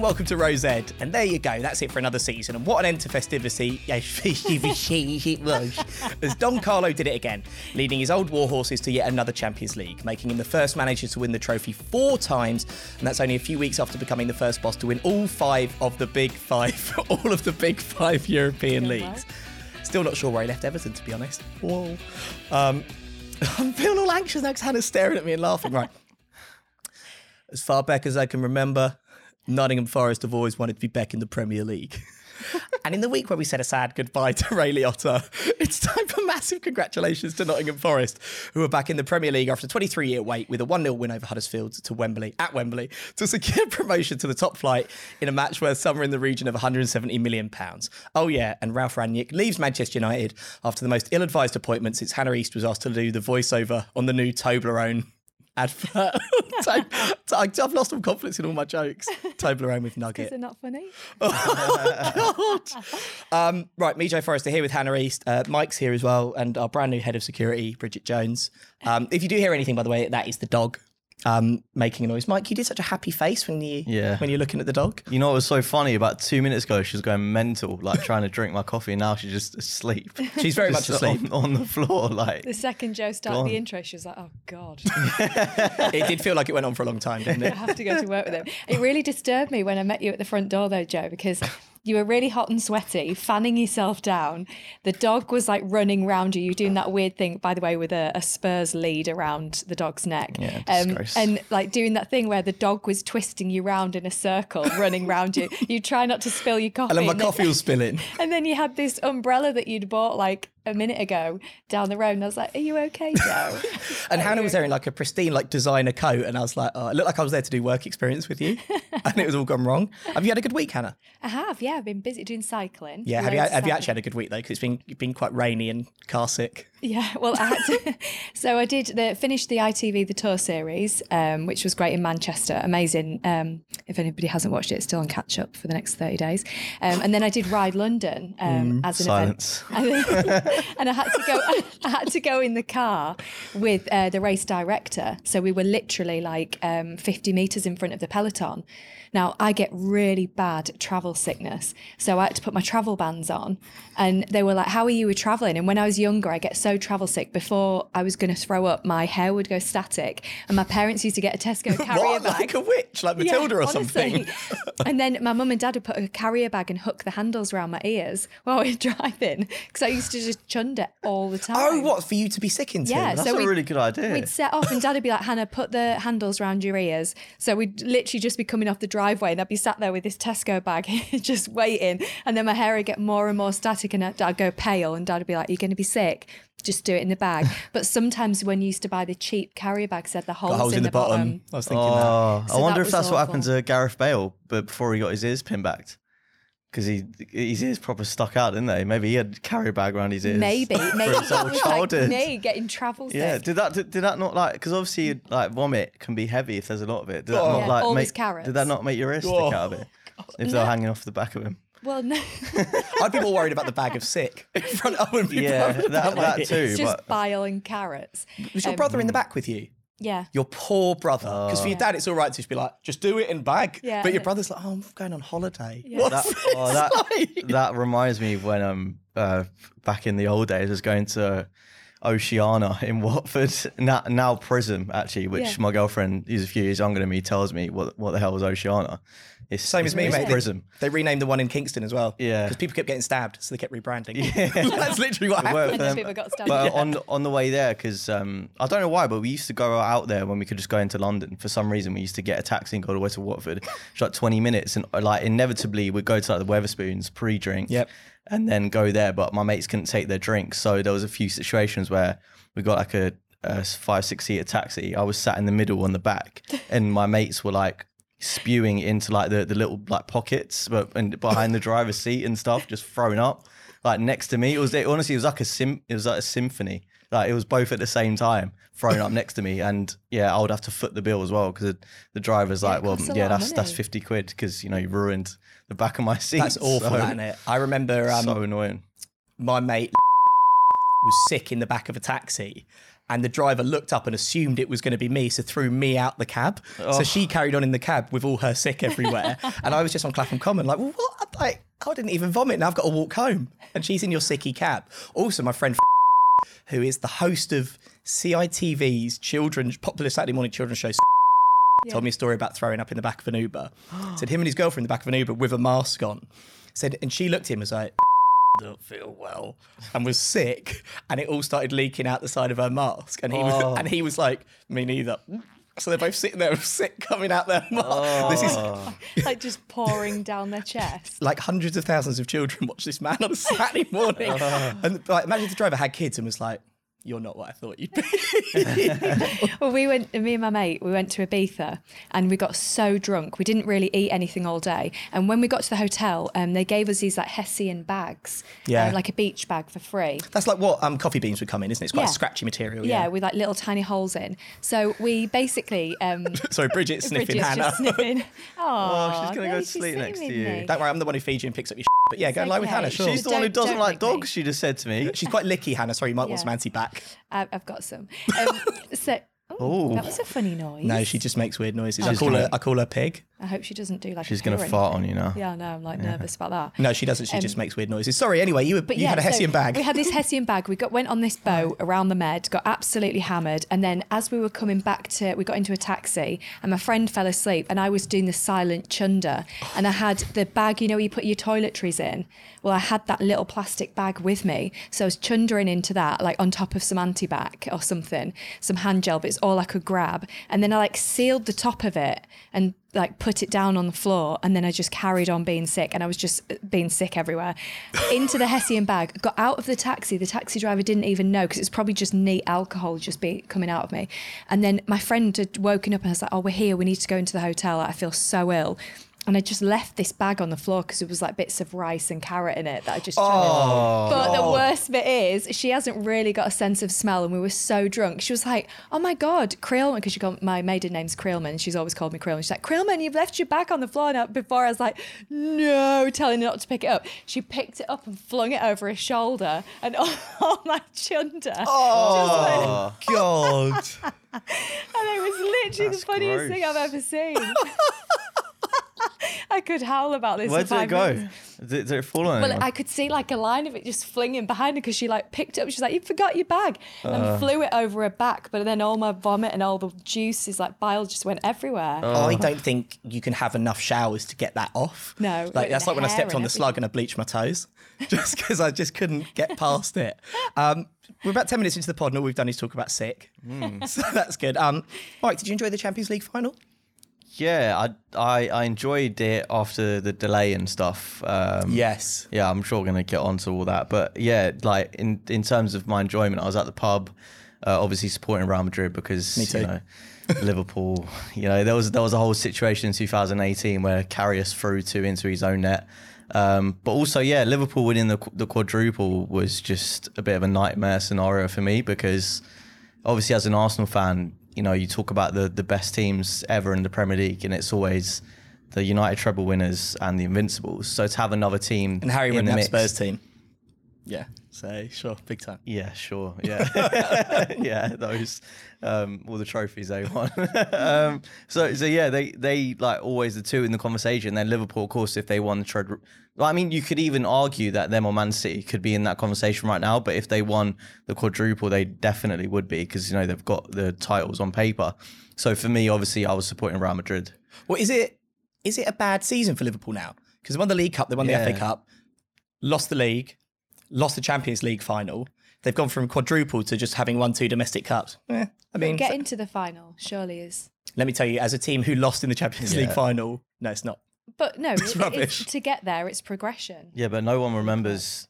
And welcome to Rose Ed. And there you go, that's it for another season. And what an end to festivity it was. As Don Carlo did it again, leading his old war horses to yet another Champions League, making him the first manager to win the trophy four times. And that's only a few weeks after becoming the first boss to win all five of the big five, all of the big five European leagues. Still not sure where he left Everton, to be honest. Whoa. Um, I'm feeling all anxious now because Hannah's staring at me and laughing. Right. As far back as I can remember, Nottingham Forest have always wanted to be back in the Premier League. and in the week where we said a sad goodbye to Ray Liotta, it's time for massive congratulations to Nottingham Forest, who are back in the Premier League after a 23 year wait with a 1 0 win over Huddersfield to Wembley, at Wembley, to secure promotion to the top flight in a match worth somewhere in the region of £170 million. Oh, yeah, and Ralph Rangnick leaves Manchester United after the most ill advised appointment since Hannah East was asked to do the voiceover on the new Toblerone advert. I've lost all confidence in all my jokes. Toblerone with nugget. Is it not funny? Oh, God. Um, right, Mijo Forrester here with Hannah East. Uh, Mike's here as well, and our brand new head of security, Bridget Jones. Um, if you do hear anything, by the way, that is the dog um, making a noise. Mike, you did such a happy face when you Yeah. when you're looking at the dog. You know what was so funny? About two minutes ago, she was going mental, like trying to drink my coffee, and now she's just asleep. She's very much asleep. on, on the floor. Like The second Joe started the intro, she was like, "Oh God, it did feel like it went on for a long time, didn't it? I have to go to work with him." It really disturbed me when I met you at the front door, though, Joe, because you were really hot and sweaty, fanning yourself down. The dog was like running round you. You doing that weird thing, by the way, with a, a Spurs lead around the dog's neck, Yeah, um, and like doing that thing where the dog was twisting you round in a circle, running round you. You try not to spill your coffee. And then my and then- coffee was spilling. And then you had this umbrella that you'd bought like a minute ago down the road, and I was like, "Are you okay, Joe?" And Hannah was there in like a pristine, like designer coat, and I was like, oh, it looked like I was there to do work experience with you, and it was all gone wrong. Have you had a good week, Hannah? I have, yeah. I've been busy doing cycling. Yeah. Have you have you actually had a good week though? Because it's been it's been quite rainy and car sick. Yeah, well, I had to. so I did the finished the ITV the tour series, um, which was great in Manchester, amazing. Um, if anybody hasn't watched it, it's still on catch up for the next thirty days. Um, and then I did Ride London um, as an silence. event, and I had to go. I had to go in the car with uh, the race director, so we were literally like um, fifty meters in front of the peloton. Now I get really bad travel sickness, so I had to put my travel bands on, and they were like, "How are you with traveling?" And when I was younger, I get so travel sick. Before I was going to throw up, my hair would go static, and my parents used to get a Tesco carrier what? bag. Like a witch, like Yeah, Matilda or honestly. something. and then my mum and dad would put a carrier bag and hook the handles around my ears while we were driving because I used to just chunder all the oh, time. Oh, what for you to be sick into? Yeah, that's so a really good idea. We'd set off, and Dad would be like, "Hannah, put the handles around your ears." So we'd literally just be coming off the driveway, and I'd be sat there with this Tesco bag, just waiting, and then my hair would get more and more static, and I'd I'd go pale, and Dad would be like, "You're going to be sick." Just do it in the bag. But sometimes when you used to buy the cheap carrier bags, they had the holes, Got holes in the bottom. I was thinking that. Oh, So I wonder that if was that's what happened to Gareth Bale, but before he got his ears pin backed. Because he his ears proper stuck out, didn't they? Maybe he had carry bag around his ears. Maybe, for maybe his that whole was like me getting travel sick. Yeah, did that did, did that not like because obviously like vomit can be heavy if there's a lot of it. Did that Oh. not Yeah, like all make these carrots. did that not make your ears stick Oh. out of it if they're hanging off the back of him? Well, no, I'd be more worried about the bag of sick in front of him. Yeah, that, that too. it's just But bile and carrots. Was your Um, brother in the back with you? Yeah. Your poor brother. Because for your dad, it's all right to just be like, just do it in bag. Yeah, but your brother's like, oh, I'm going on holiday. Yeah. What's that, this oh, that, like? that reminds me when um uh, back in the old days I was going to Oceana in Watford now, now Prism actually which Yeah. my girlfriend who's a few years younger than me tells me what what the hell was Oceana it's Same as me, mate. They- Prism They renamed the one in Kingston as well. Yeah. Because people kept getting stabbed, so they kept rebranding. That's literally what It worked happened. for And then them. people got stabbed. But on on the way there, because um, I don't know why, but we used to go out there when we could just go into London. For some reason, we used to get a taxi and go all the way to Watford. It's like twenty minutes, and uh, like inevitably we'd go to like the Wetherspoons pre-drink, Yep. and then go there. But my mates couldn't take their drinks, so there was a few situations where we got like a, a five six seater taxi. I was sat in the middle on the back, and my mates were like spewing into like the, the little like pockets but and behind the driver's seat and stuff just thrown up like next to me. It was it, honestly it was like a sim it was like a symphony. Like it was both at the same time thrown up next to me. And yeah i would have to foot the bill as well because the driver's like well yeah that's that's 50 quid because you know you ruined the back of my seat. That's awful, so, isn't it? I remember um, so annoying. my mate was sick in the back of a taxi and the driver looked up and assumed it was going to be me so threw me out the cab. So she oh. carried on in the cab with all her sick everywhere. And i was just on clapham common like well what? I'm like i didn't even vomit now i've got to walk home. And she's in your sicky cab. Also my friend who is the host of citv's children's popular saturday morning children's show told me a story about throwing up in the back of an Uber. Said him and his girlfriend in the back of an Uber with a mask on. Said, and she looked at him as like, don't feel well, and was sick, and it all started leaking out the side of her mask, and he was, oh. and he was like, me neither. So they're both sitting there sick coming out their mask. This is oh. like just pouring down their chest. like hundreds of thousands of children watch this man on a Saturday morning, and like imagine if the driver had kids and was like, "You're not what I thought you'd be." Well, we went, me and my mate, we went to Ibiza and we got so drunk. We didn't really eat anything all day. And when we got to the hotel, um, they gave us these like Hessian bags, Yeah. uh, like a beach bag for free. That's like what um, coffee beans would come in, isn't it? It's quite Yeah. a scratchy material. Yeah, Yeah. with like little tiny holes in. So we basically. Um, Sorry, Bridget sniffing Bridget's Hannah. just sniffing. Oh, she's gonna go to sleep next to you. Don't worry, I'm the one who feeds you and picks up your but yeah, go and lie with. Hannah, sure. she's the one who Don't- doesn't don't like lick me. dogs she just said to me She's quite licky, Hannah. Sorry, you might want some anti back. I- I've got some. Um, so, oh, that was a funny noise. No, she just makes weird noises. I call her I call her pig. I hope she doesn't do like. she's gonna fart on you now Yeah, no, I'm like nervous about that. No, she doesn't. She just makes weird noises. Sorry, anyway, you, were, Um, But you yeah, had a so Hessian bag. We had this Hessian bag. We got went on this boat around the Med, got absolutely hammered, and then as we were coming back to, we got into a taxi, and my friend fell asleep, and I was doing the silent chunder, and I had the bag, you know, where you put your toiletries in. Well, I had that little plastic bag with me, so I was chundering into that, like on top of some antibac or something, some hand gel, but it's all I could grab, and then I like sealed the top of it and like put it down on the floor and then I just carried on being sick and I was just uh, being sick everywhere. Into the Hessian bag got out of the taxi. The taxi driver didn't even know because it's probably just neat alcohol just be coming out of me. And then my friend had woken up and I was like oh we're here. We need to go into the hotel. I feel so ill and I just left this bag on the floor because it was like bits of rice and carrot in it that I just oh, but the oh. worst bit is she hasn't really got a sense of smell and we were so drunk. She was like oh my god Creelman because she got my maiden name's Creelman she's always called me Creelman. She's like Creelman you've left your bag on the floor now. Before I was like no telling her not to pick it up. She picked it up and flung it over her shoulder and all my chunder. Oh god. And it was literally That's the funniest thing I've ever seen I could howl about this where did it go minutes. did, did it fall on Well, anyone? I could see like a line of it just flinging behind her because she like picked it up. She's like, "You forgot your bag," and Uh. flew it over her back. But then all my vomit and all the juices, like bile, just went everywhere. Oh. I don't think you can have enough showers to get that off. No, like like that's like when I stepped on the slug and I bleached my toes, just because I just couldn't get past it. Um, we're about ten minutes into the pod, and all we've done is talk about sick, Hmm. so that's good. Um, Mike, did you enjoy the Champions League final? Yeah I, I i enjoyed it after the delay and stuff um Yes. yeah, I'm sure we're gonna get onto all that. But yeah, like in in terms of my enjoyment, I was at the pub, uh, obviously supporting Real Madrid because you know Liverpool. You know there was there was a whole situation in 2018 where Karius threw two into his own net. Um, but also, yeah, Liverpool winning the the quadruple was just a bit of a nightmare scenario for me because obviously, as an Arsenal fan, you know, you talk about the the best teams ever in the Premier League, and it's always the United treble winners and the Invincibles. So to have another team And Harry in the mix, Spurs team. Yeah. So sure, big time. Yeah, sure. Yeah, yeah. Those, um, all the trophies they won. um, so, so yeah, they they like always the two in the conversation. Then Liverpool, of course, if they won the tread. Well, I mean, you could even argue that them or Man City could be in that conversation right now. But if they won the quadruple, they definitely would be because you know they've got the titles on paper. So for me, obviously, I was supporting Real Madrid. Well, is it is it a bad season for Liverpool now? Because they won the League Cup, they won the Yeah. FA Cup, lost the league, lost the Champions League final. They've gone from quadruple to just having won two domestic cups. Eh, I mean, Get into the final, surely is. let me tell you, as a team who lost in the Champions League final, no, it's not. But no, It's it- rubbish. to get there, it's progression. Yeah, but no one remembers.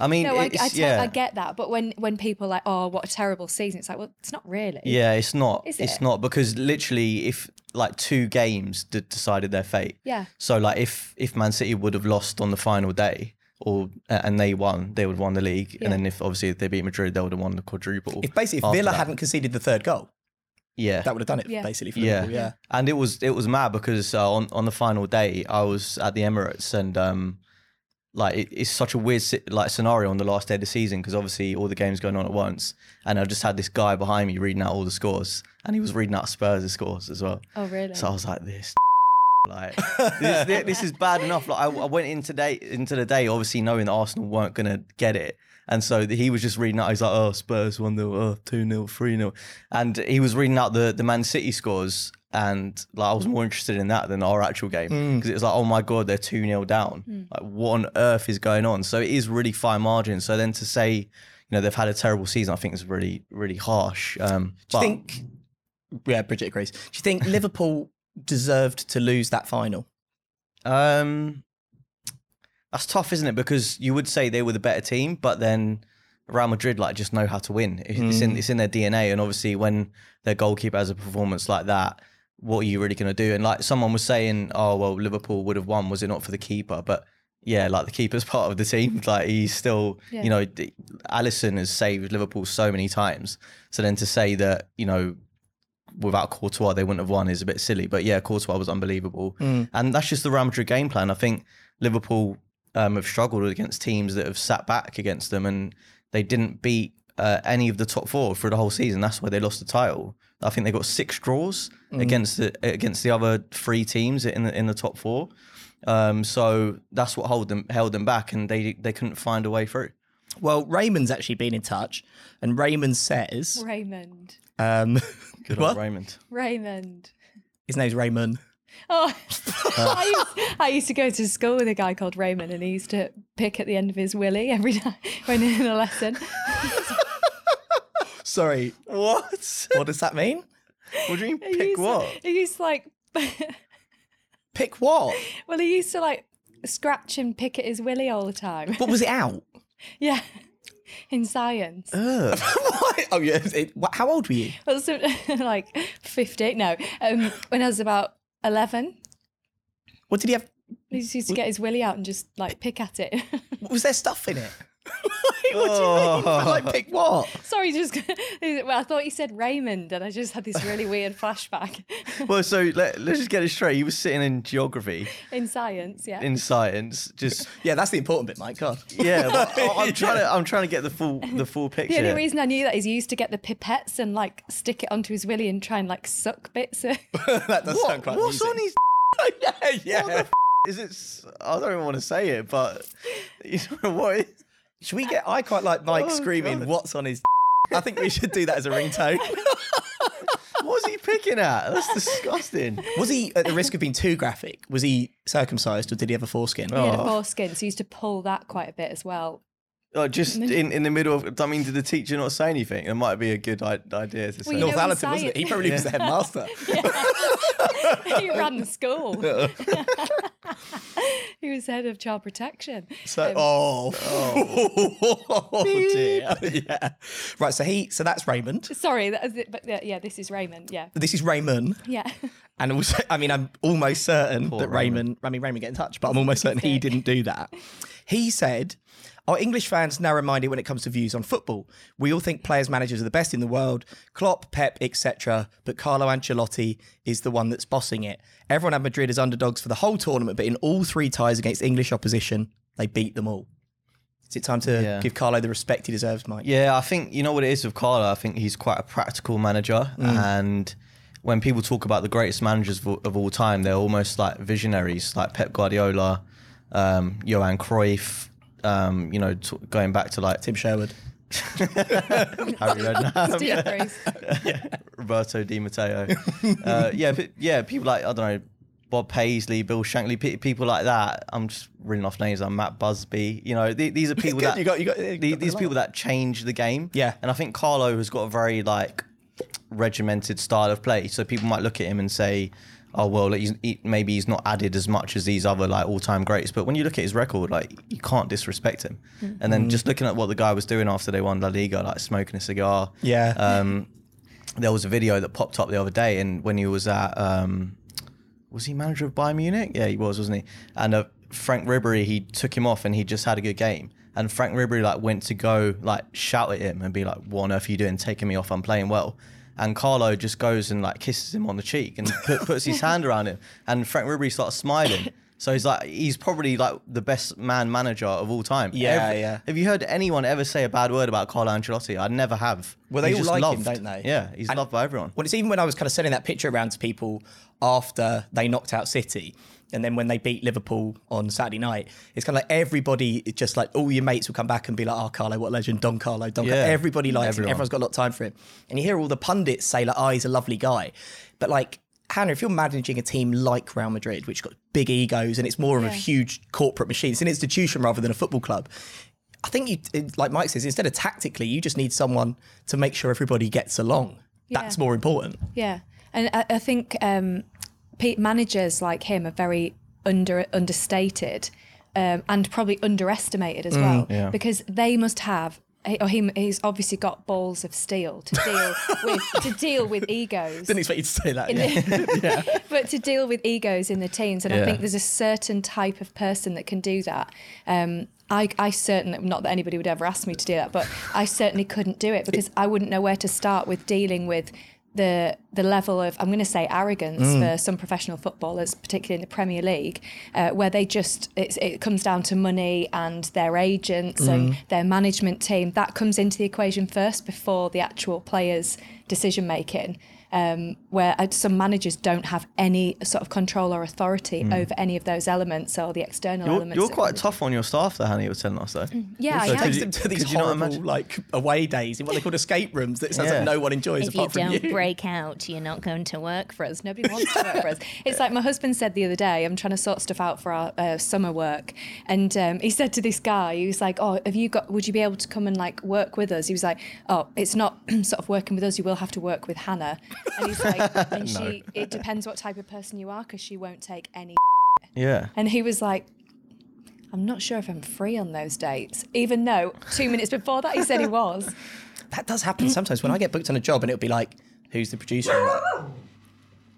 I mean, No, I, it's, I, yeah. I get that, but when when people are like, oh, what a terrible season, it's like, well, it's not really. Yeah, it's not. Is it's it? not because literally, if like two games d- decided their fate. Yeah. So like, if if Man City would have lost on the final day, or and they won, they would have won the league. Yeah. And then if obviously if they beat Madrid, they would have won the quadruple. If basically if Villa that. hadn't conceded the third goal, yeah, that would have done it Yeah. basically for yeah. Liverpool. Yeah. And it was it was mad because uh, on on the final day, I was at the Emirates and um. Like it, it's such a weird like scenario on the last day of the season because obviously all the games going on at once, and I just had this guy behind me reading out all the scores, and he was reading out Spurs' scores as well. Oh, really? So I was like, this, like, this, this, this is bad enough. Like, I, I went into day into the day, obviously knowing that Arsenal weren't gonna get it, and so he was just reading out. He's like, oh, Spurs one 0 oh, two 0 three 0 and he was reading out the the Man City scores. And like I was more interested in that than our actual game because it was like, oh my god, they're two 0 down. Like, what on earth is going on? So it is really fine margin. So then to say, you know, they've had a terrible season, I think is really really harsh. Um, Do you think? Yeah, Bridget agrees. Do you think Liverpool deserved to lose that final? Um, that's tough, isn't it? Because you would say they were the better team, but then Real Madrid like just know how to win. It's in it's in their DNA, and obviously when their goalkeeper has a performance like that, what are you really going to do? And like someone was saying, oh well, Liverpool would have won was it not for the keeper? But yeah, like the keeper's part of the team. Like he's still, Yeah. you know, Alisson has saved Liverpool so many times. So then to say that, you know, without Courtois they wouldn't have won is a bit silly. But yeah, Courtois was unbelievable, and that's just the Real Madrid game plan. I think Liverpool um, have struggled against teams that have sat back against them, and they didn't beat uh, any of the top four through the whole season. That's why they lost the title. I think they got six draws against the against the other three teams in the in the top four. Um, so that's what hold them held them back, and they they couldn't find a way through. Well, Raymond's actually been in touch, and Raymond says, Raymond. um, Good What? old Raymond. Raymond. his name's Raymond. Oh, I, used, I used to go to school with a guy called Raymond, and he used to pick at the end of his willy every time when in a lesson. Sorry, What? what does that mean? what do you mean? He Pick used to- what? he used to like, Pick what? well, he used to like scratch and pick at his willy all the time. What was it out? yeah, in science. Ugh. What? oh yeah. It, wha- how old were you? Well, so, like 15, no, um, when I was about 11, What did he have? he used to get his willy out and just like pick at it. Was there stuff in it? what do you mean? Oh. Like pick what? Sorry, just well, I thought he said Raymond, and I just had this really weird flashback Well, so let, let's just get it straight. He was sitting in geography, in science. Yeah, in science, just Yeah, that's the important bit, Mike. God. yeah. but I- oh, I'm trying to I'm trying to get the full the full picture. the only reason I knew that is he used to get the pipettes and like stick it onto his willy and try and like suck bits. of- that does sound quite What's on his? yeah, yeah. What the f- is it? I don't even want to say it, but you know what? It- Should we get? I quite like Mike Oh, screaming, God. "What's on his?" I think we should do that as a ringtone. what was he picking at? That's disgusting. Was he at the risk of being too graphic? Was he circumcised or did he have a foreskin? He had a Oh. foreskin, so he used to pull that quite a bit as well. Oh, just in, in the middle of. I mean, did the teacher not say anything? It might be a good I- idea to say. Well, you know- Northallerton, wasn't it? He science- probably was the headmaster. he ran the school. he was head of child protection. So, Um, oh, oh, dear, yeah. Right, so he, so that's Raymond. Sorry, that was it, but yeah, yeah, this is Raymond. Yeah, This is Raymond. yeah. And also, I mean, I'm almost certain Poor that Raymond, I mean, Raymond get in touch, but I'm almost certain he didn't do that. He said, Are English fans narrow minded when it comes to views on football? We all think players, managers are the best in the world, Klopp, Pep, etc. But Carlo Ancelotti is the one that's bossing it. Everyone had Madrid as underdogs for the whole tournament, but in all three ties against English opposition, they beat them all. Is it time to Yeah. give Carlo the respect he deserves, Mike? Yeah, I think you know what it is with Carlo. I think he's quite a practical manager, and when people talk about the greatest managers of, of all time, they're almost like visionaries, like Pep Guardiola, um, Johan Cruyff. Um, you know, t- going back to like Tim Sherwood. Harry Redknapp, Steve Bruce. Roberto Di Matteo. uh, yeah, but yeah, people like I don't know. Bob Paisley, Bill Shankly, pe- people like that. I'm just reading off names. I'm Matt Busby. You know, th- these are people that You got- you got- you got these lot. people that change the game. Yeah. and I think Carlo has got a very like regimented style of play. So people might look at him and say, "Oh well, like, he's, he, maybe he's not added as much as these other like all-time greats." But when you look at his record, like you can't disrespect him. And then just looking at what the guy was doing after they won La Liga, like smoking a cigar. Yeah. Um, there was a video that popped up the other day, and when he was at, um, was he manager of Bayern Munich? Yeah, he was, wasn't he? And uh, Franck Ribery, he took him off, and he just had a good game. And Franck Ribery like went to go like shout at him and be like, "What on earth are you doing? Taking me off? I'm playing well." And Carlo just goes and like kisses him on the cheek and put, puts his hand around him, and Franck Ribery starts smiling. So he's like, he's probably like the best man manager of all time. Yeah, yeah. Have you heard anyone ever say a bad word about Carlo Ancelotti? I never have. Well, they He's all just like loved. him, don't they? Yeah, he's And- loved by everyone. Well, it's even when I was kind of sending that picture around to people after they knocked out City. And then when they beat Liverpool on Saturday night, it's kind of like everybody, it's just like all your mates will come back and be like, oh, Carlo, what a legend, Don Carlo, Don Carlo. Everybody likes Everyone. him. Everyone's got a lot of time for him. And you hear all the pundits say, like, oh, he's a lovely guy. But like, Hannah, if you're managing a team like Real Madrid, which got big egos and it's more of a huge corporate machine, it's an institution rather than a football club. I think you, like Mike says, instead of tactically, you just need someone to make sure everybody gets along. That's more important. Yeah, and I, I think um, pe- managers like him are very under understated um, and probably underestimated as well yeah. because they must have. he- Or he, he's obviously got balls of steel to deal with to deal with egos. Didn't expect you to say that. Yeah. the- but to deal with egos in the teams, and I think there's a certain type of person that can do that. Um, I, I certainly, not that anybody would ever ask me to do that, but I certainly couldn't do it because I wouldn't know where to start with dealing with the the level of I'm going to say arrogance Mm. for some professional footballers, particularly in the Premier League, uh, where they just it's, it comes down to money and their agents Mm. and their management team. That comes into the equation first before the actual players' decision making. Um, where uh, some managers don't have any sort of control or authority over any of those elements or the external Mm. You're, elements. you're quite tough on your staff, though, Hannah. You were telling us, though. Yeah, I So am. Takes you- them to these could you not horrible imagine? like away days in what they call escape rooms that it sounds Yeah. like no one enjoys If you apart from don't you. break out, you're not going to work for us. Nobody wants to work for us. It's like my husband said the other day. I'm trying to sort stuff out for our uh, summer work, and um, he said to this guy, he was like, "Oh, have you got? Would you be able to come and like work with us?" He was like, "Oh, it's not sort of working with us. You will have to work with Hannah." And he's like, "And she, it depends what type of person you are, because she won't take any." Yeah. And he was like. I'm not sure if I'm free on those dates, even though two minutes before that he said he was. That does happen sometimes when I get booked on a job and it'll be like, who's the producer?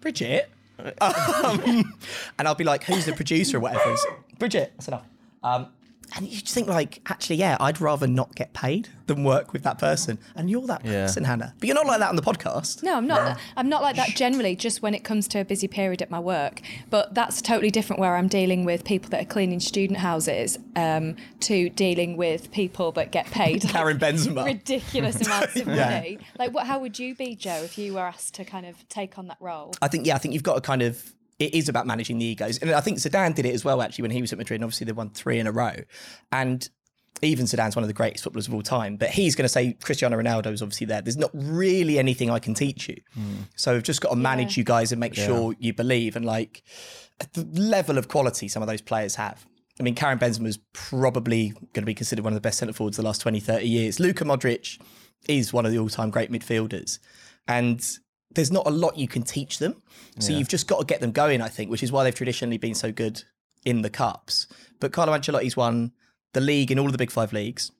Bridget. Um, and I'll be like, who's the producer or whatever. It's, Bridget. That's enough. Um, and you just think like, actually, yeah, I'd rather not get paid than work with that person. And you're that Yeah. person, Hannah. But you're not like that on the podcast. No, I'm not. I'm not like that generally. Just when it comes to a busy period at my work, but that's totally different. Where I'm dealing with people that are cleaning student houses, um, to dealing with people that get paid Karim Benzema. ridiculous amounts of money. Like, what? How would you be, Joe, if you were asked to kind of take on that role? I think yeah, I think you've got to kind of it is about managing the egos, and I think Zidane did it as well actually when he was at Madrid. And obviously, they won three in a row, and even Zidane's one of the greatest footballers of all time. But he's going to say Cristiano Ronaldo is obviously there. There's not really anything I can teach you, hmm. so I've just got to manage you guys and make sure you believe and like the level of quality some of those players have. I mean, Karim Benzema is probably going to be considered one of the best centre forwards the last 20, 30 years. Luka Modric is one of the all time great midfielders. And there's not a lot you can teach them. So you've just got to get them going, I think, which is why they've traditionally been so good in the Cups. But Carlo Ancelotti's won the league in all of the big five leagues.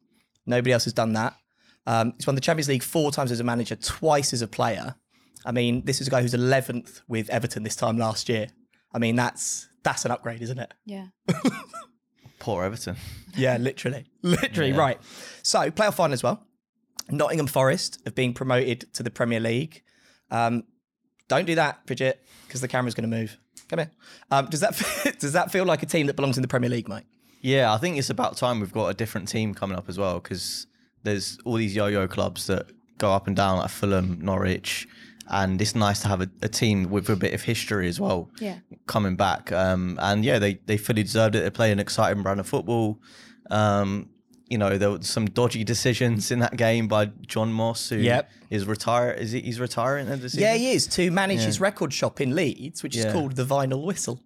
Nobody else has done that. Um, he's won the Champions League four times as a manager, twice as a player. I mean, this is a guy who's 11th with Everton this time last year. I mean, that's that's an upgrade, isn't it? Yeah. Poor Everton. Yeah, literally. Literally, right. So, playoff final as well. Nottingham Forest have been promoted to the Premier League. Um, don't do that, Bridget, because the camera's going to move. Come here. Um, does that does that feel like a team that belongs in the Premier League, mate? Yeah, I think it's about time we've got a different team coming up as well because there's all these yo-yo clubs that go up and down like Fulham, Norwich, and it's nice to have a, a team with a bit of history as well Yeah. coming back. Um, and yeah, they they fully deserved it. They play an exciting brand of football. Um, you know, there were some dodgy decisions in that game by John Moss, who is Yep. retire. Is he, he's retiring at the season? Yeah, he is to manage his record shop in Leeds, which is called the Vinyl Whistle.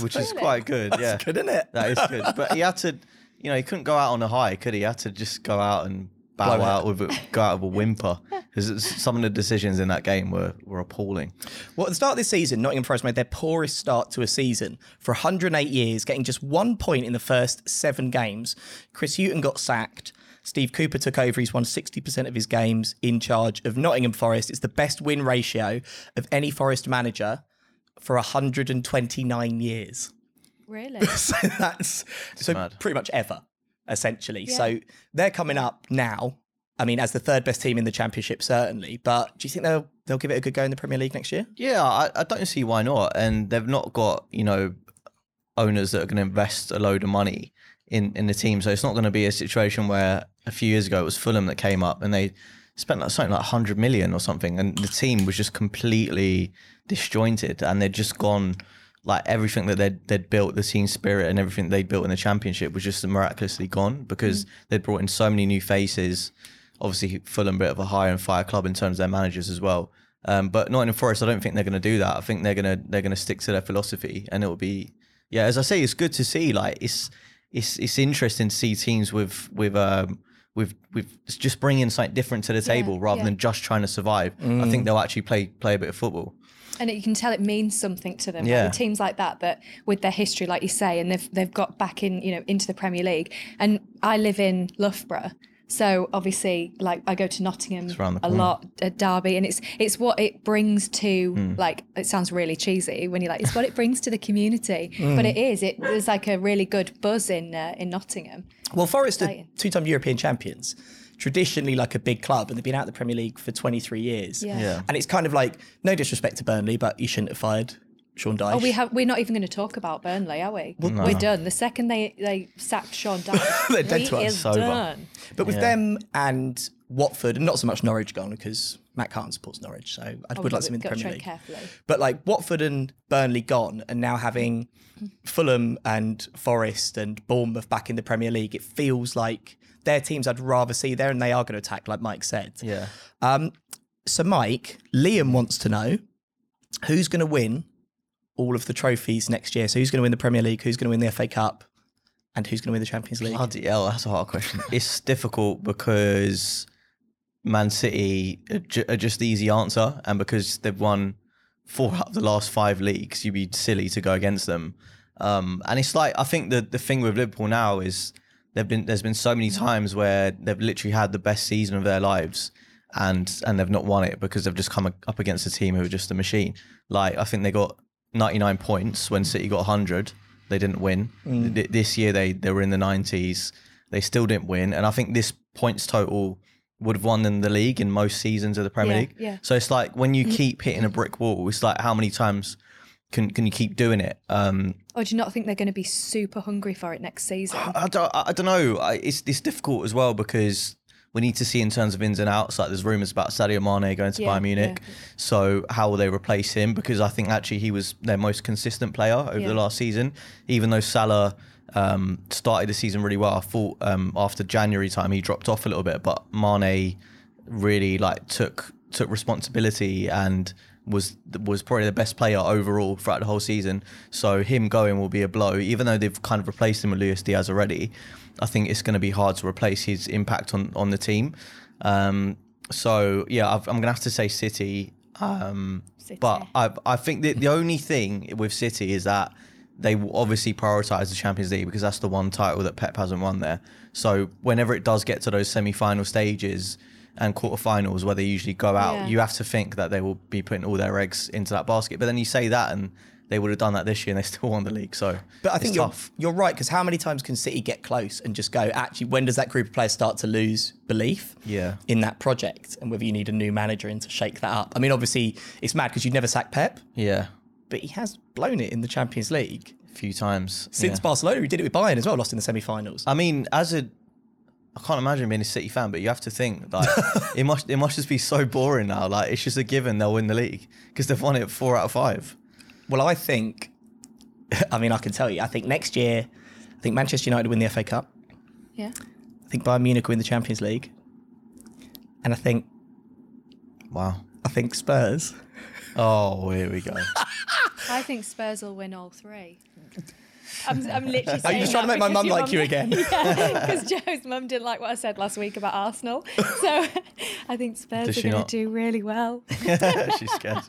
which is quite good. yeah, Good, isn't it? That is good. But he had to, you know, he couldn't go out on a high, could he? He had to just go out and bow out with a, go out with a whimper because some of the decisions in that game were were appalling. Well, at the start of this season, Nottingham Forest made their poorest start to a season for 108 years, getting just one point in the first seven games. Chris Hughton got sacked. Steve Cooper took over. He's won 60% of his games in charge of Nottingham Forest. It's the best win ratio of any Forest manager for 129 years. Really? so that's so mad. pretty much ever, essentially. So they're coming up now. I mean, as the third best team in the championship, certainly. But do you think they'll they'll give it a good go in the Premier League next year? Yeah, I, I don't see why not. And they've not got you know owners that are going to invest a load of money in in the team. So it's not going to be a situation where a few years ago it was Fulham that came up and they spent like something like 100 million or something, and the team was just completely disjointed, and they'd just gone. Like everything that they'd, they'd built, the team spirit and everything they'd built in the championship was just miraculously gone because they'd brought in so many new faces. Obviously, Fulham, a bit of a hire and fire club in terms of their managers as well. Um, but Nottingham Forest, I don't think they're going to do that. I think they're going to they're going to stick to their philosophy, and it will be yeah. As I say, it's good to see. Like it's it's it's interesting to see teams with with um with with just bringing something different to the table rather yeah. than just trying to survive. I think mm. they'll actually play play a bit of football. and you can tell it means something to them. Yeah. Like, teams like that, that with their history, like you say, and they've they've got back in, you know, into the Premier League. And I live in Loughborough, so obviously, like I go to Nottingham a lot, at Derby, and it's it's what it brings to Hmm. like. It sounds really cheesy when you're like, it's what it brings to the community, Hmm. but it is. It there's like a really good buzz in uh, in Nottingham. Well, Forest are two-time European champions, traditionally like a big club, and they've been out of the Premier League for 23 years. Yeah. Yeah. And it's kind of like no disrespect to Burnley, but you shouldn't have fired Sean Dyche. Oh, we have. We're not even going to talk about Burnley, are we? We're done. The second they they sacked Sean Dyche, They're dead to us. is done. But with them and Watford, and not so much Norwich gone because Matt Carton supports Norwich, so I would like to see him in the Premier League. carefully. But like Watford and Burnley gone, and now having Fulham and Forest and Bournemouth back in the Premier League, it feels like they're teams I'd rather see there, and they are going to attack, like Mike said. Yeah. Um, so Mike, Liam wants to know who's going to win all of the trophies next year. So who's going to win the Premier League? Who's going to win the FA Cup? And who's going to win the Champions League? Bloody hell, that's a hard question. it's difficult because Man City are, ju- are just the easy answer, and because they've won four out of the last five leagues, you'd be silly to go against them. Um, and it's like I think the the thing with Liverpool now is they've been there's been so many times where they've literally had the best season of their lives. And and they've not won it because they've just come up against a team who are just a machine. Like I think they got 99 points when City got 100. They didn't win. Th- This year they they were in the 90s. They still didn't win. And I think this points total would have won them the league in most seasons of the Premier Yeah, League. yeah. So it's like when you keep hitting a brick wall, it's like how many times can can you keep doing it? Um, Or do you not think they're going to be super hungry for it next season? I don't, I don't know. I, it's it's difficult as well because we need to see in terms of ins and outs. Like there's rumours about Sadio Mane going to Yeah, Bayern Munich. yeah. So how will they replace him? Because I think actually he was their most consistent player over Yeah. the last season. Even though Salah um, started the season really well, I thought um, after January time he dropped off a little bit. But Mane really like took took responsibility and was was probably the best player overall throughout the whole season. So him going will be a blow, even though they've kind of replaced him with Luis Diaz already. I think it's going to be hard to replace his impact on on the team. Um, so yeah, I've, I'm going to have to say City. Um, City. But I I think the the only thing with City is that they will obviously prioritise the Champions League because that's the one title that Pep hasn't won there. So whenever it does get to those semi-final stages, and quarterfinals where they usually go out, Yeah. you have to think that they will be putting all their eggs into that basket. But then you say that, and they would have done that this year, and they still won the league. So, But I it's think you're, tough. you're right because how many times can City get close and just go? Actually, when does that group of players start to lose belief? Yeah. In that project, and whether you need a new manager in to shake that up. I mean, obviously, it's mad because you'd never sack Pep, Yeah, but he has blown it in the Champions League a few times since yeah. Barcelona. He did it with Bayern as well, lost in the semi-finals. I mean, as a, I can't imagine being a City fan, but you have to think like it must it must just be so boring now. Like it's just a given they'll win the league because they've won it four out of five. Well, I think, I mean, I can tell you, I think next year, I think Manchester United win the FA Cup. Yeah. I think Bayern Munich win the Champions League, and I think Wow. I think Spurs. Oh, here we go. I think Spurs will win all three. I'm, I'm literally. Are you just trying to make my mum like you again? Yeah, because Joe's mum didn't like what I said last week about Arsenal. So I think Spurs Does are going to do really well. She's scared.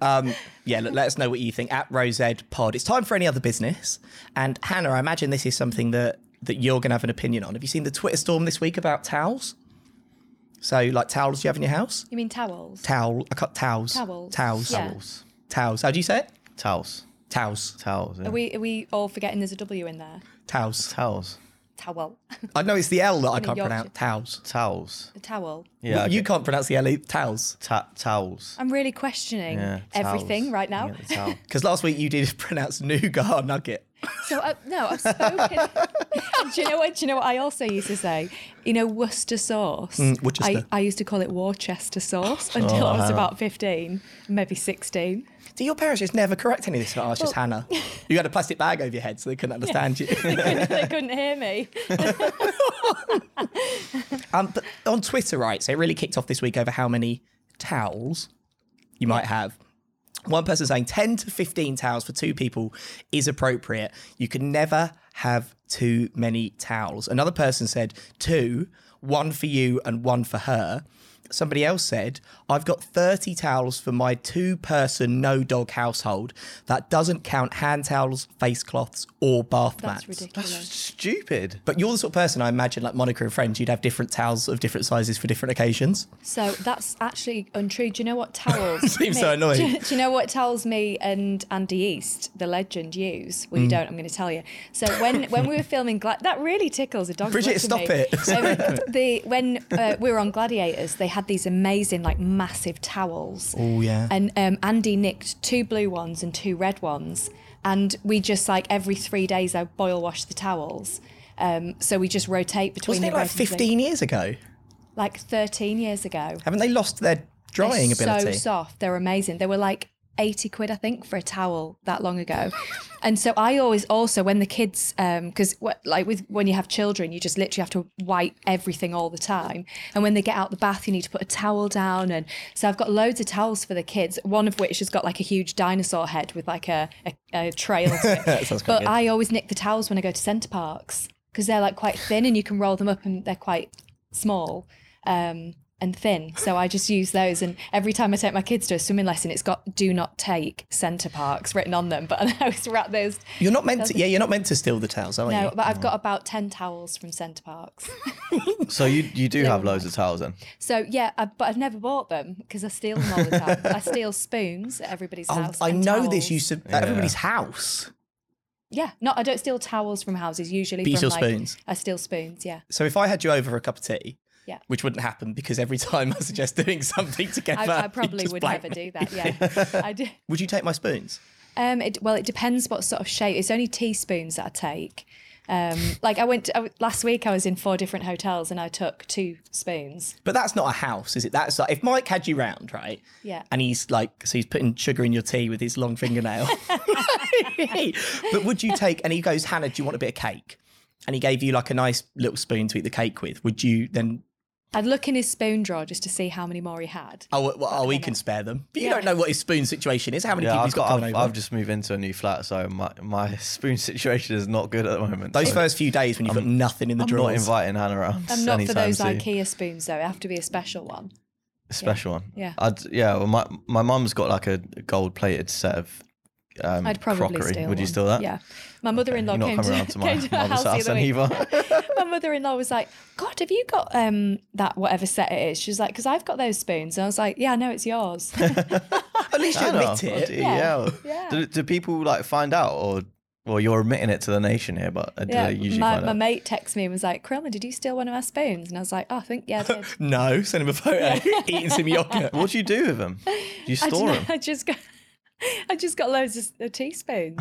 Um, yeah, look, let us know what you think at Rosed Pod. It's time for any other business. And Hannah, I imagine this is something that that you're going to have an opinion on. Have you seen the Twitter storm this week about towels? So, like towels you have in your house? You mean towels? Towel, I cut towels. Towels. Towels. Yeah. Towels. Towels. How do you say it? Towels. Towels. Towels. Yeah. Are we are we all forgetting there's a W in there? Towels. Towels. Towel. I know it's the L that I mean, can't Yorkshire. pronounce. Towels. Towels. A towel. Yeah. you okay. can't pronounce the L. Towels. Ta- towels. I'm really questioning Yeah. everything towels. right now. Yeah, the towel. Because last week you did pronounce nougat nugget. So uh, no, I've spoken. do you know what? Do you know what I also used to say? You know, Worcester sauce. Mm, Worcester. I, I used to call it Worcester sauce until I was about fifteen, maybe sixteen. Do your parents just never correct any of this? Oh, it's just Hannah. You had a plastic bag over your head so they couldn't understand you. they, couldn't, they couldn't hear me. Um, but on Twitter, right? So it really kicked off this week over how many towels you might have. One person saying 10 to 15 towels for two people is appropriate. You can never have too many towels. Another person said two, one for you and one for her. Somebody else said, I've got 30 towels for my two person, no dog household. That doesn't count hand towels, face cloths, or bath mats. That's mats. ridiculous. That's stupid. But you're the sort of person I imagine, like Monica and friends, you'd have different towels of different sizes for different occasions. So that's actually untrue. Do you know what towels? Seems me- so annoying. Do, do you know what towels me and Andy East, the legend, use? Well, Mm. you don't. I'm going to tell you. So when when we were filming, Gla- that really tickles a dog. Bridget, stop it. Um, the when uh, we were on Gladiators, they had these amazing, like massive towels. Oh, yeah. And um, Andy nicked two blue ones and two red ones, and we just like every three days I boil wash the towels. Um, so we just rotate between. Wasn't it like red and blue. 15 years ago? Like 13 years ago. Haven't they lost their drying They're ability? So soft. They're amazing. They were like 80 quid, I think, for a towel that long ago. and so I always also, when the kids, because like with when you have children, you just literally have to wipe everything all the time. And when they get out the bath, you need to put a towel down. And so I've got loads of towels for the kids, one of which has got like a huge dinosaur head with like a, a, a trail to it. but good. I always nick the towels when I go to Center Parcs because they're like quite thin and you can roll them up and they're quite small um, and thin. So I just use those. And every time I take my kids to a swimming lesson, it's got "Do not take Center Parcs" written on them. But I always wrap those. You're not meant to. Yeah, you're not meant to steal the towels, are No, you? No, but I've got mm. about ten towels from Center Parcs. So you you do have loads of towels then? So yeah, I, but I've never bought them because I steal them all the time. I steal spoons at everybody's Oh, house. I and know towels. this used to at everybody's house. Yeah, no, I don't steal towels from houses usually. But you steal like, spoons? I steal spoons. Yeah. So if I had you over for a cup of tea, Yeah. which wouldn't happen because every time I suggest doing something together, I, I probably would never me. do that. Yeah, I do. Would you take my spoons? Um, it, well, it depends what sort of shape. It's only teaspoons that I take. Um, like I went I, last week, I was in four different hotels and I took two spoons. But that's not a house, is it? That's like if Mike had you round, right? Yeah. And he's like, so he's putting sugar in your tea with his long fingernail. but would you take? And he goes, Hannah, do you want a bit of cake? And he gave you like a nice little spoon to eat the cake with. Would you then? I'd look in his spoon drawer just to see how many more he had. Oh, well, oh we can spare them. But you Yeah. don't know what his spoon situation is. How many Yeah, people I've he's got, got. coming I've, over? I've just moved into a new flat, so my my spoon situation is not good at the moment. Those so first few days when you've got nothing in the drawer. I'm drawers. not inviting Hannah around. I'm not for those soon. IKEA spoons though. It have to be a special one. A special one. Yeah. I'd yeah. Well, my my mum's got like a gold plated set of um, I'd probably crockery. steal Would you steal that? Yeah. My mother-in-law You're came to, around to my came to our house, house the then other week. either. my mother-in-law was like, "God, have you got um that whatever set it is?" She's like, "Because I've got those spoons," and I was like, "Yeah, I know it's yours." At least you I know. admit it. Yeah, yeah. Do, do people like find out or well you're admitting it to the nation here, but uh, do yeah, they usually my, find my out? mate texted me and was like, "Krillman, did you steal one of our spoons?" And I was like, "Oh, I think yeah, I did." No, send him a photo eating some yogurt. What do you do with them? Do you store ju- them? I just got, I just got loads of, of teaspoons.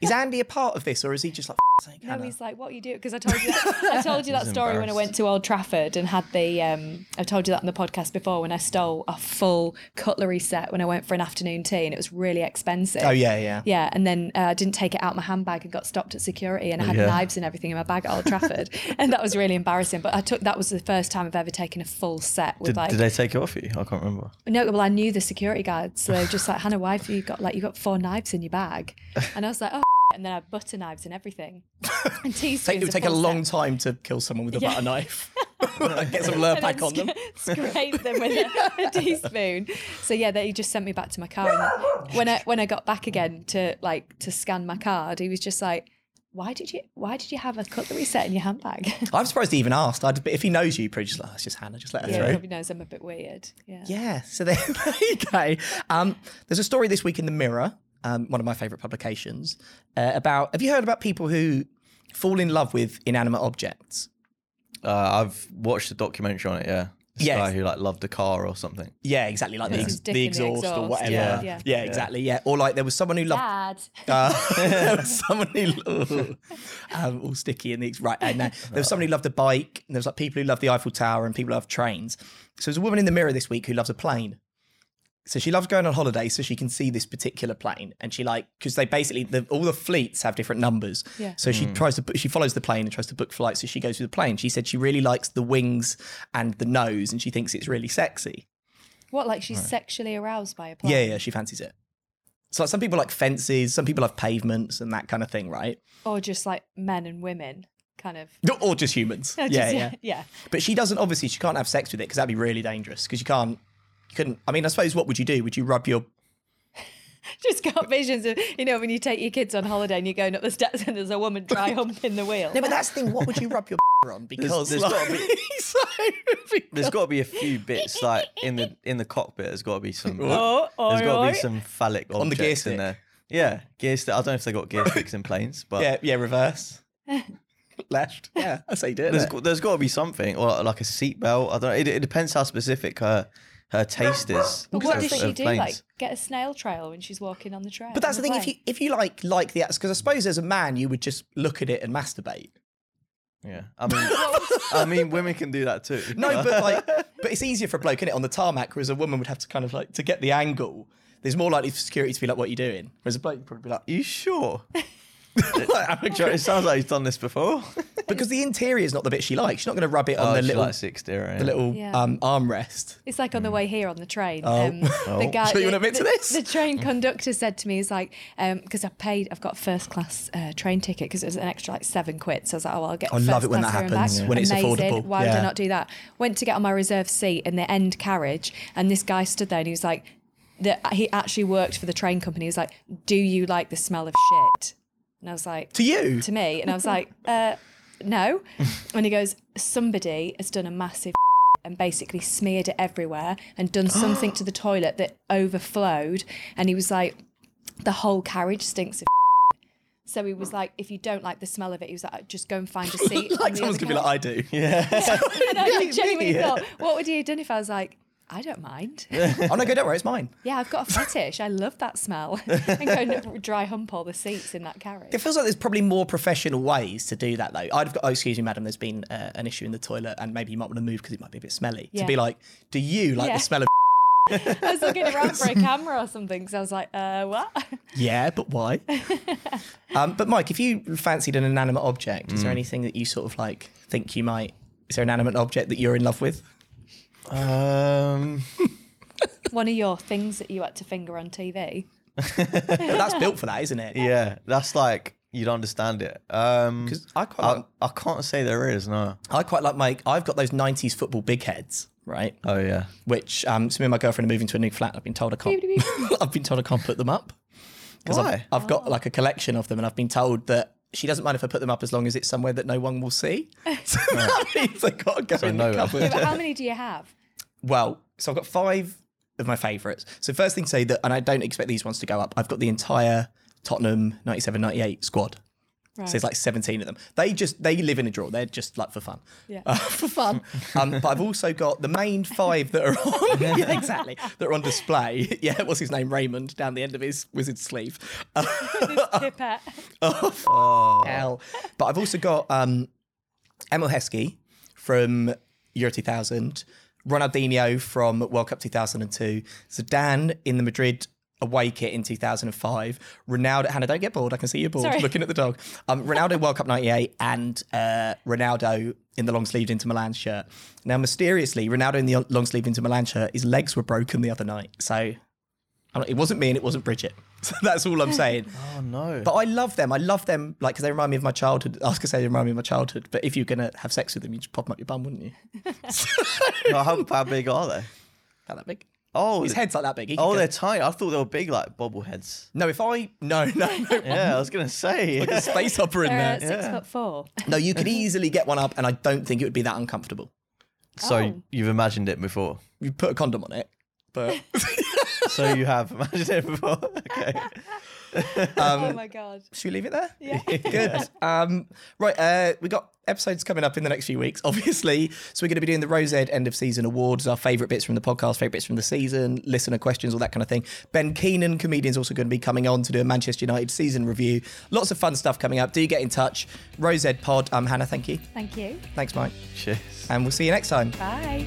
Is Andy a part of this, or is he just like? "F- sake, No, Hannah"? he's like, "What are you do?" Because I told you, that, I told you that story when I went to Old Trafford and had the. Um, I told you that on the podcast before when I stole a full cutlery set when I went for an afternoon tea and it was really expensive. Oh yeah, yeah. Yeah, and then uh, I didn't take it out my handbag and got stopped at security, and I had Yeah. knives and everything in my bag at Old Trafford, and that was really embarrassing. But I took that was the first time I've ever taken a full set with Did, like did they take it off you? I can't remember. no, well, I knew the security guards, so they just like, Hannah, why have you got like you got four knives in your bag? And I was like, oh, and then I had butter knives and everything. And teaspoons. Take, it would take a long time to kill someone with a Yeah. butter knife. Get some Lurpak on them. Scrape them with a, a teaspoon. So yeah, then he just sent me back to my car. And when I when I got back again to like to scan my card, he was just like, "Why did you Why did you have a cutlery set in your handbag?" I'm surprised he even asked. I'd, but if he knows you, he'd probably just like, "Oh, it's just Hannah, just let her yeah, through. probably knows I'm a bit weird. Yeah. Yeah, so there, there you go. Um, there's a story this week in the Mirror, um, one of my favourite publications, uh, about. Have you heard about people who fall in love with inanimate objects? Uh, I've watched a documentary on it. Yeah, this Yes. guy who like loved a car or something. Yeah, exactly, like the, ex- the in the exhaust, or whatever. yeah, Yeah, yeah. exactly. Yeah, or like there was someone who loved. Dad. Uh, there was someone who um, all sticky in the right. And uh, there was someone who loved a bike. And there was like people who love the Eiffel Tower and people who love trains. So there's a woman in the mirror this week who loves a plane. So she loves going on holiday so she can see this particular plane, and she like because they basically the, all the fleets have different numbers. Yeah. So she hmm. tries to she follows the plane and tries to book flights. So she goes through the plane. She said she really likes the wings and the nose, and she thinks it's really sexy. What like she's sexually aroused by a plane? Yeah, yeah, she fancies it. So like, some people like fences, some people love pavements and that kind of thing, right? Or just like men and women, kind of. Or just humans. Just- yeah, yeah. yeah. But she doesn't. Obviously, she can't have sex with it because that'd be really dangerous. Because you can't. You couldn't. I mean, I suppose what would you do? Would you rub your? Just got visions of you know when you take your kids on holiday and you're going up the steps and there's a woman dry humping the wheel. No, but that's the thing. What would you rub your on? Because there's like, gotta be- so, There's got to be a few bits like in the in the cockpit. There's got to be some. Like, Oh, there's oi, got to be oh, oh. some phallic On the gear stick. in there. Yeah, gear stick. I don't know if they got gear sticks in planes, but yeah, yeah, reverse, left. Yeah, I say you do it. there's there's got to be something or like a seatbelt. I don't. know. It, it depends how specific her her taste is. But what of- does she do? planes. Like get a snail trail when she's walking on the train. But that's the on thing. If you if you like like the because I suppose as a man you would just look at it and masturbate. Yeah, I mean, I mean, women can do that too. No, but like, but it's easier for a bloke, is it, on the tarmac, whereas a woman would have to kind of like to get the angle. There's more likely for security to be like, "What are you doing?" Whereas a bloke would probably be like, you sure? "Like, It sounds like he's done this before. because the interior is not the bit she likes. She's not going to rub it on oh, the she little likes exterior. the little Yeah. um, armrest. It's like on the way here on the train. Oh. Um, The guy, So you wanna the- admit to the- this? The train conductor said to me, "He's like, because I paid, I've got a first class uh, train ticket because it was an extra like seven quid. So I was like, oh, I'll get. I first love it when class that here and happens, back. when it's Amazing. affordable. Why would Yeah. I not do that? Went to get on my reserve seat in the end carriage, and this guy stood there and he was like, the, he actually worked for the train company. He was like, "Do you like the smell of shit?" And I was like, To you? to me, and I was like, uh, no. And he goes, somebody has done a massive and basically smeared it everywhere and done something to the toilet that overflowed. And he was like, the whole carriage stinks of. So he was like, if you don't like the smell of it, he was like, just go and find a seat. like someone's gonna be like, I do. Yeah. And I genuinely yeah. thought, what would you have done if I was like, I don't mind. oh no, go don't worry, it's mine. Yeah, I've got a fetish. I love that smell. and go and dry hump all the seats in that carriage. It feels like there's probably more professional ways to do that though. I'd have got, oh, excuse me, madam, there's been uh, an issue in the toilet and maybe you might want to move because it might be a bit smelly. To be like, do you like Yeah. the smell of I was looking around for a camera or something because I was like, uh, what? Yeah, but why? um, but Mike, if you fancied an inanimate object, Mm. is there anything that you sort of like think you might? Is there an inanimate object that you're in love with? Um, One of your things that you had to finger on TV. That's built for that, isn't it? yeah, that's like you'd understand it. Um, 'Cause I quite I, like- I can't say there is. No. I quite like my. I've got those '90s football big heads, right? Oh yeah. Which um, so me and my girlfriend are moving to a new flat. I've been told I can't. I've been told I can't put them up. 'Cause I've, Why? I've got like a collection of them, and I've been told that she doesn't mind if I put them up as long as it's somewhere that no one will see. So that means I got to go So in the one. cupboard. Yeah, but how many do you have? Well, so I've got five of my favourites. So first thing to say that, and I don't expect these ones to go up. I've got the entire Tottenham 97-98 squad. Right. So there's like 17 of them. They just they live in a draw. They're just like for fun. Yeah. Uh, for fun. um, but I've also got the main five that are on yeah, exactly that are on display. Yeah, what's his name? Raymond down the end of his wizard sleeve. Uh, Pipette. Oh hell. But I've also got um, Emile Heskey from Euro 2000, Ronaldinho from World Cup 2002, Zidane in the Madrid away kit in 2005, Ronaldo. Hannah, don't get bored. I can see you're bored Sorry. looking at the dog. Um, Ronaldo World Cup 98 and uh, Ronaldo in the long sleeved Inter Milan shirt. Now, mysteriously, Ronaldo in the long sleeved Inter Milan shirt, his legs were broken the other night. So not- it wasn't me and it wasn't Bridget. So that's all I'm saying. Oh no. But I love them. I love them, like, because they remind me of my childhood. I was going to say they remind me of my childhood, but if you're going to have sex with them, you just pop them up your bum, wouldn't you? No, how, how big are they? About that big. Oh, His head's like that big. He Oh, go- they're tiny. I thought they were big, like bobbleheads. No, if I. No, no, no. Yeah, I was gonna say. Like a space opera in there. uh, six foot four. No, you could easily get one up, and I don't think it would be that uncomfortable. So Oh. you've imagined it before. You put a condom on it, but. So you have imagined it before. Okay. Um, oh my god. Should we leave it there? Yeah. Good. Um, right. Uh, we got episodes coming up in the next few weeks, obviously. So we're going to be doing the Rose Ed end of season awards, our favourite bits from the podcast, favourite bits from the season, listener questions, all that kind of thing. Ben Keenan, comedian's also going to be coming on to do a Manchester United season review. Lots of fun stuff coming up. Do get in touch. Rose Ed Pod. Um, Hannah, thank you. Thank you. Thanks, Mike. Cheers. And we'll see you next time. Bye.